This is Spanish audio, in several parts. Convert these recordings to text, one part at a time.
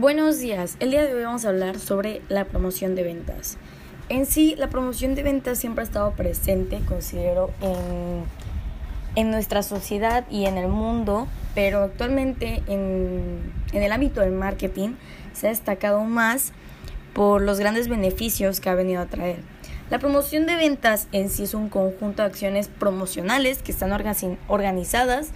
Buenos días, el día de hoy vamos a hablar sobre la promoción de ventas. En sí, la promoción de ventas siempre ha estado presente, considero, en, nuestra sociedad y en el mundo, pero actualmente en, en el ámbito del marketing se ha destacado más por los grandes beneficios que ha venido a traer. La promoción de ventas en sí es un conjunto de acciones promocionales que están organizadas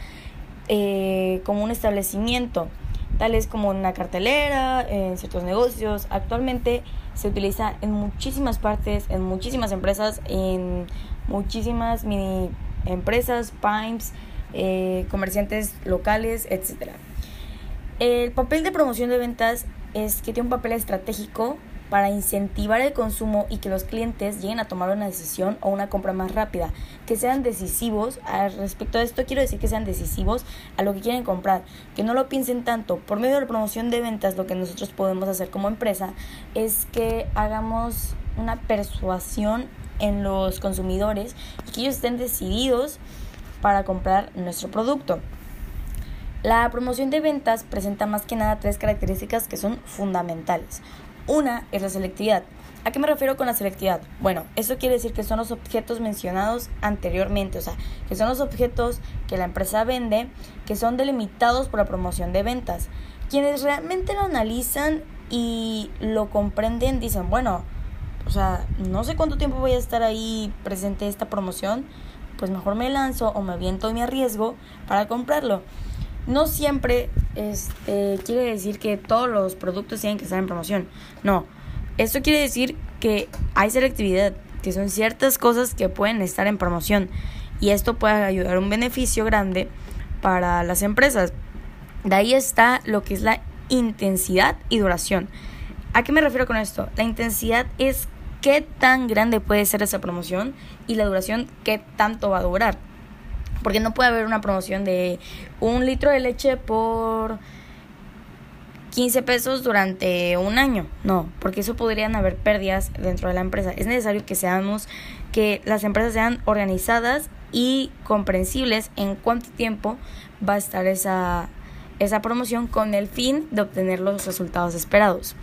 eh, como un establecimiento, tales como una cartelera, en ciertos negocios. Actualmente se utiliza en muchísimas partes, en muchísimas empresas, en muchísimas mini empresas, PIMES, eh, comerciantes locales, etc. El papel de promoción de ventas es que tiene un papel estratégico para incentivar el consumo y que los clientes lleguen a tomar una decisión o una compra más rápida, que sean decisivos al respecto de esto quiero decir que sean decisivos a lo que quieren comprar, que no lo piensen tanto. Por medio de la promoción de ventas lo que nosotros podemos hacer como empresa es que hagamos una persuasión en los consumidores y que ellos estén decididos para comprar nuestro producto. La promoción de ventas presenta más que nada tres características que son fundamentales. Una es la selectividad. ¿A qué me refiero con la selectividad? Bueno, eso quiere decir que son los objetos mencionados anteriormente, o sea, que son los objetos que la empresa vende, que son delimitados por la promoción de ventas. Quienes realmente lo analizan y lo comprenden dicen, bueno, o sea, no sé cuánto tiempo voy a estar ahí presente esta promoción, pues mejor me lanzo o me aviento y me arriesgo para comprarlo. No siempre este, quiere decir que todos los productos tienen que estar en promoción. No, esto quiere decir que hay selectividad, que son ciertas cosas que pueden estar en promoción y esto puede ayudar a un beneficio grande para las empresas. De ahí está lo que es la intensidad y duración. ¿A qué me refiero con esto? La intensidad es qué tan grande puede ser esa promoción y la duración qué tanto va a durar. Porque no puede haber una promoción de un litro de leche por 15 pesos durante un año. No, porque eso podrían haber pérdidas dentro de la empresa. Es necesario que seamos, que las empresas sean organizadas y comprensibles en cuánto tiempo va a estar esa, esa promoción con el fin de obtener los resultados esperados.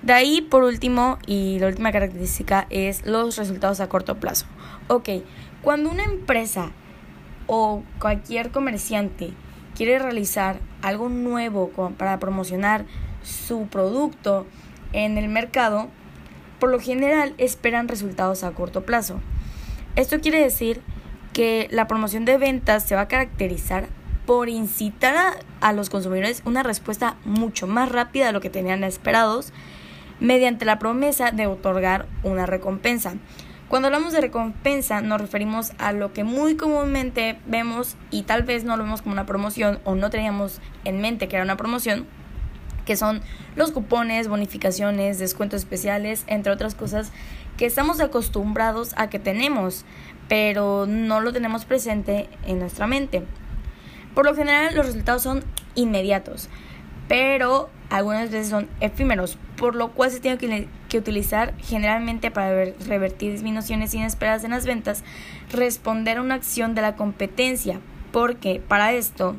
De ahí, por último, y la última característica es los resultados a corto plazo. Ok, cuando una empresa o cualquier comerciante quiere realizar algo nuevo para promocionar su producto en el mercado, por lo general esperan resultados a corto plazo. Esto quiere decir que la promoción de ventas se va a caracterizar por incitar a, los consumidores una respuesta mucho más rápida de lo que tenían esperados mediante la promesa de otorgar una recompensa. Cuando hablamos de recompensa nos referimos a lo que muy comúnmente vemos y tal vez no lo vemos como una promoción o no teníamos en mente que era una promoción, que son los cupones, bonificaciones, descuentos especiales, entre otras cosas que estamos acostumbrados a que tenemos, pero no lo tenemos presente en nuestra mente. Por lo general los resultados son inmediatos, pero algunas veces son efímeros, por lo cual se tiene que, utilizar generalmente para revertir disminuciones inesperadas en las ventas, responder a una acción de la competencia, porque para esto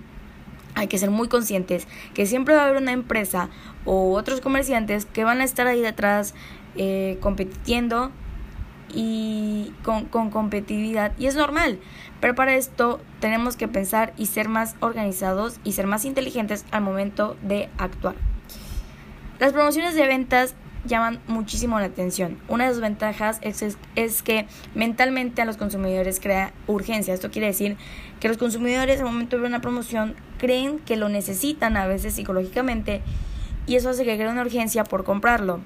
hay que ser muy conscientes que siempre va a haber una empresa o otros comerciantes que van a estar ahí detrás eh, compitiendo y con, con competitividad y es normal, pero para esto tenemos que pensar y ser más organizados y ser más inteligentes al momento de actuar. Las promociones de ventas llaman muchísimo la atención. Una de sus ventajas es, que mentalmente a los consumidores crea urgencia. Esto quiere decir que los consumidores al momento de ver una promoción creen que lo necesitan a veces psicológicamente y eso hace que creen una urgencia por comprarlo.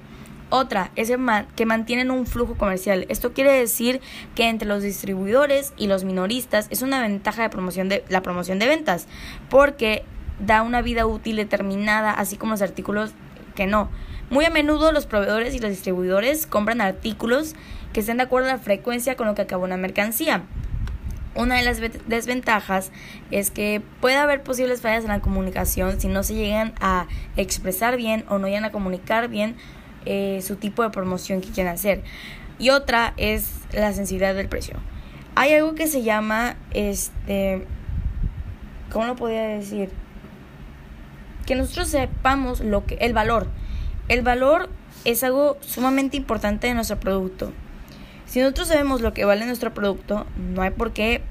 Otra es que mantienen un flujo comercial. Esto quiere decir que entre los distribuidores y los minoristas es una ventaja de promoción de la promoción de ventas porque da una vida útil determinada, así como los artículos que no. Muy a menudo los proveedores y los distribuidores compran artículos que estén de acuerdo a la frecuencia con lo que acabó una mercancía. Una de las desventajas es que puede haber posibles fallas en la comunicación si no se llegan a expresar bien o no llegan a comunicar bien eh, su tipo de promoción que quieren hacer. Y otra es la sensibilidad del precio. Hay algo que se llama, este, ¿cómo lo podría decir? Que nosotros sepamos lo que el valor. El valor es algo sumamente importante de nuestro producto. Si nosotros sabemos lo que vale nuestro producto, no hay por qué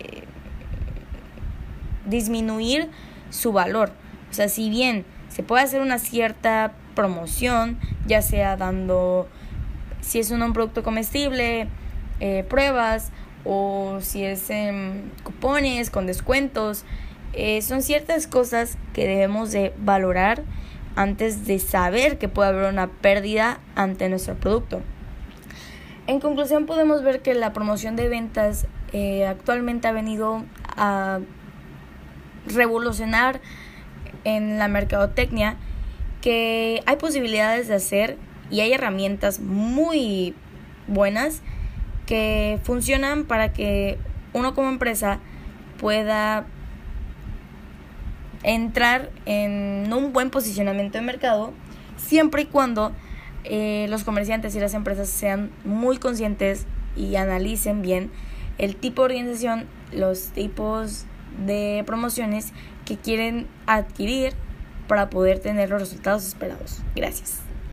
eh, disminuir su valor. O sea, si bien se puede hacer una cierta promoción, ya sea dando, si es un, producto comestible, eh, pruebas, o si es en cupones con descuentos, eh, son ciertas cosas que debemos de valorar antes de saber que puede haber una pérdida ante nuestro producto. En conclusión podemos ver que la promoción de ventas eh, actualmente ha venido a revolucionar en la mercadotecnia que hay posibilidades de hacer y hay herramientas muy buenas que funcionan para que uno como empresa pueda entrar en un buen posicionamiento de mercado siempre y cuando eh, los comerciantes y las empresas sean muy conscientes y analicen bien el tipo de organización, los tipos de promociones que quieren adquirir para poder tener los resultados esperados. Gracias.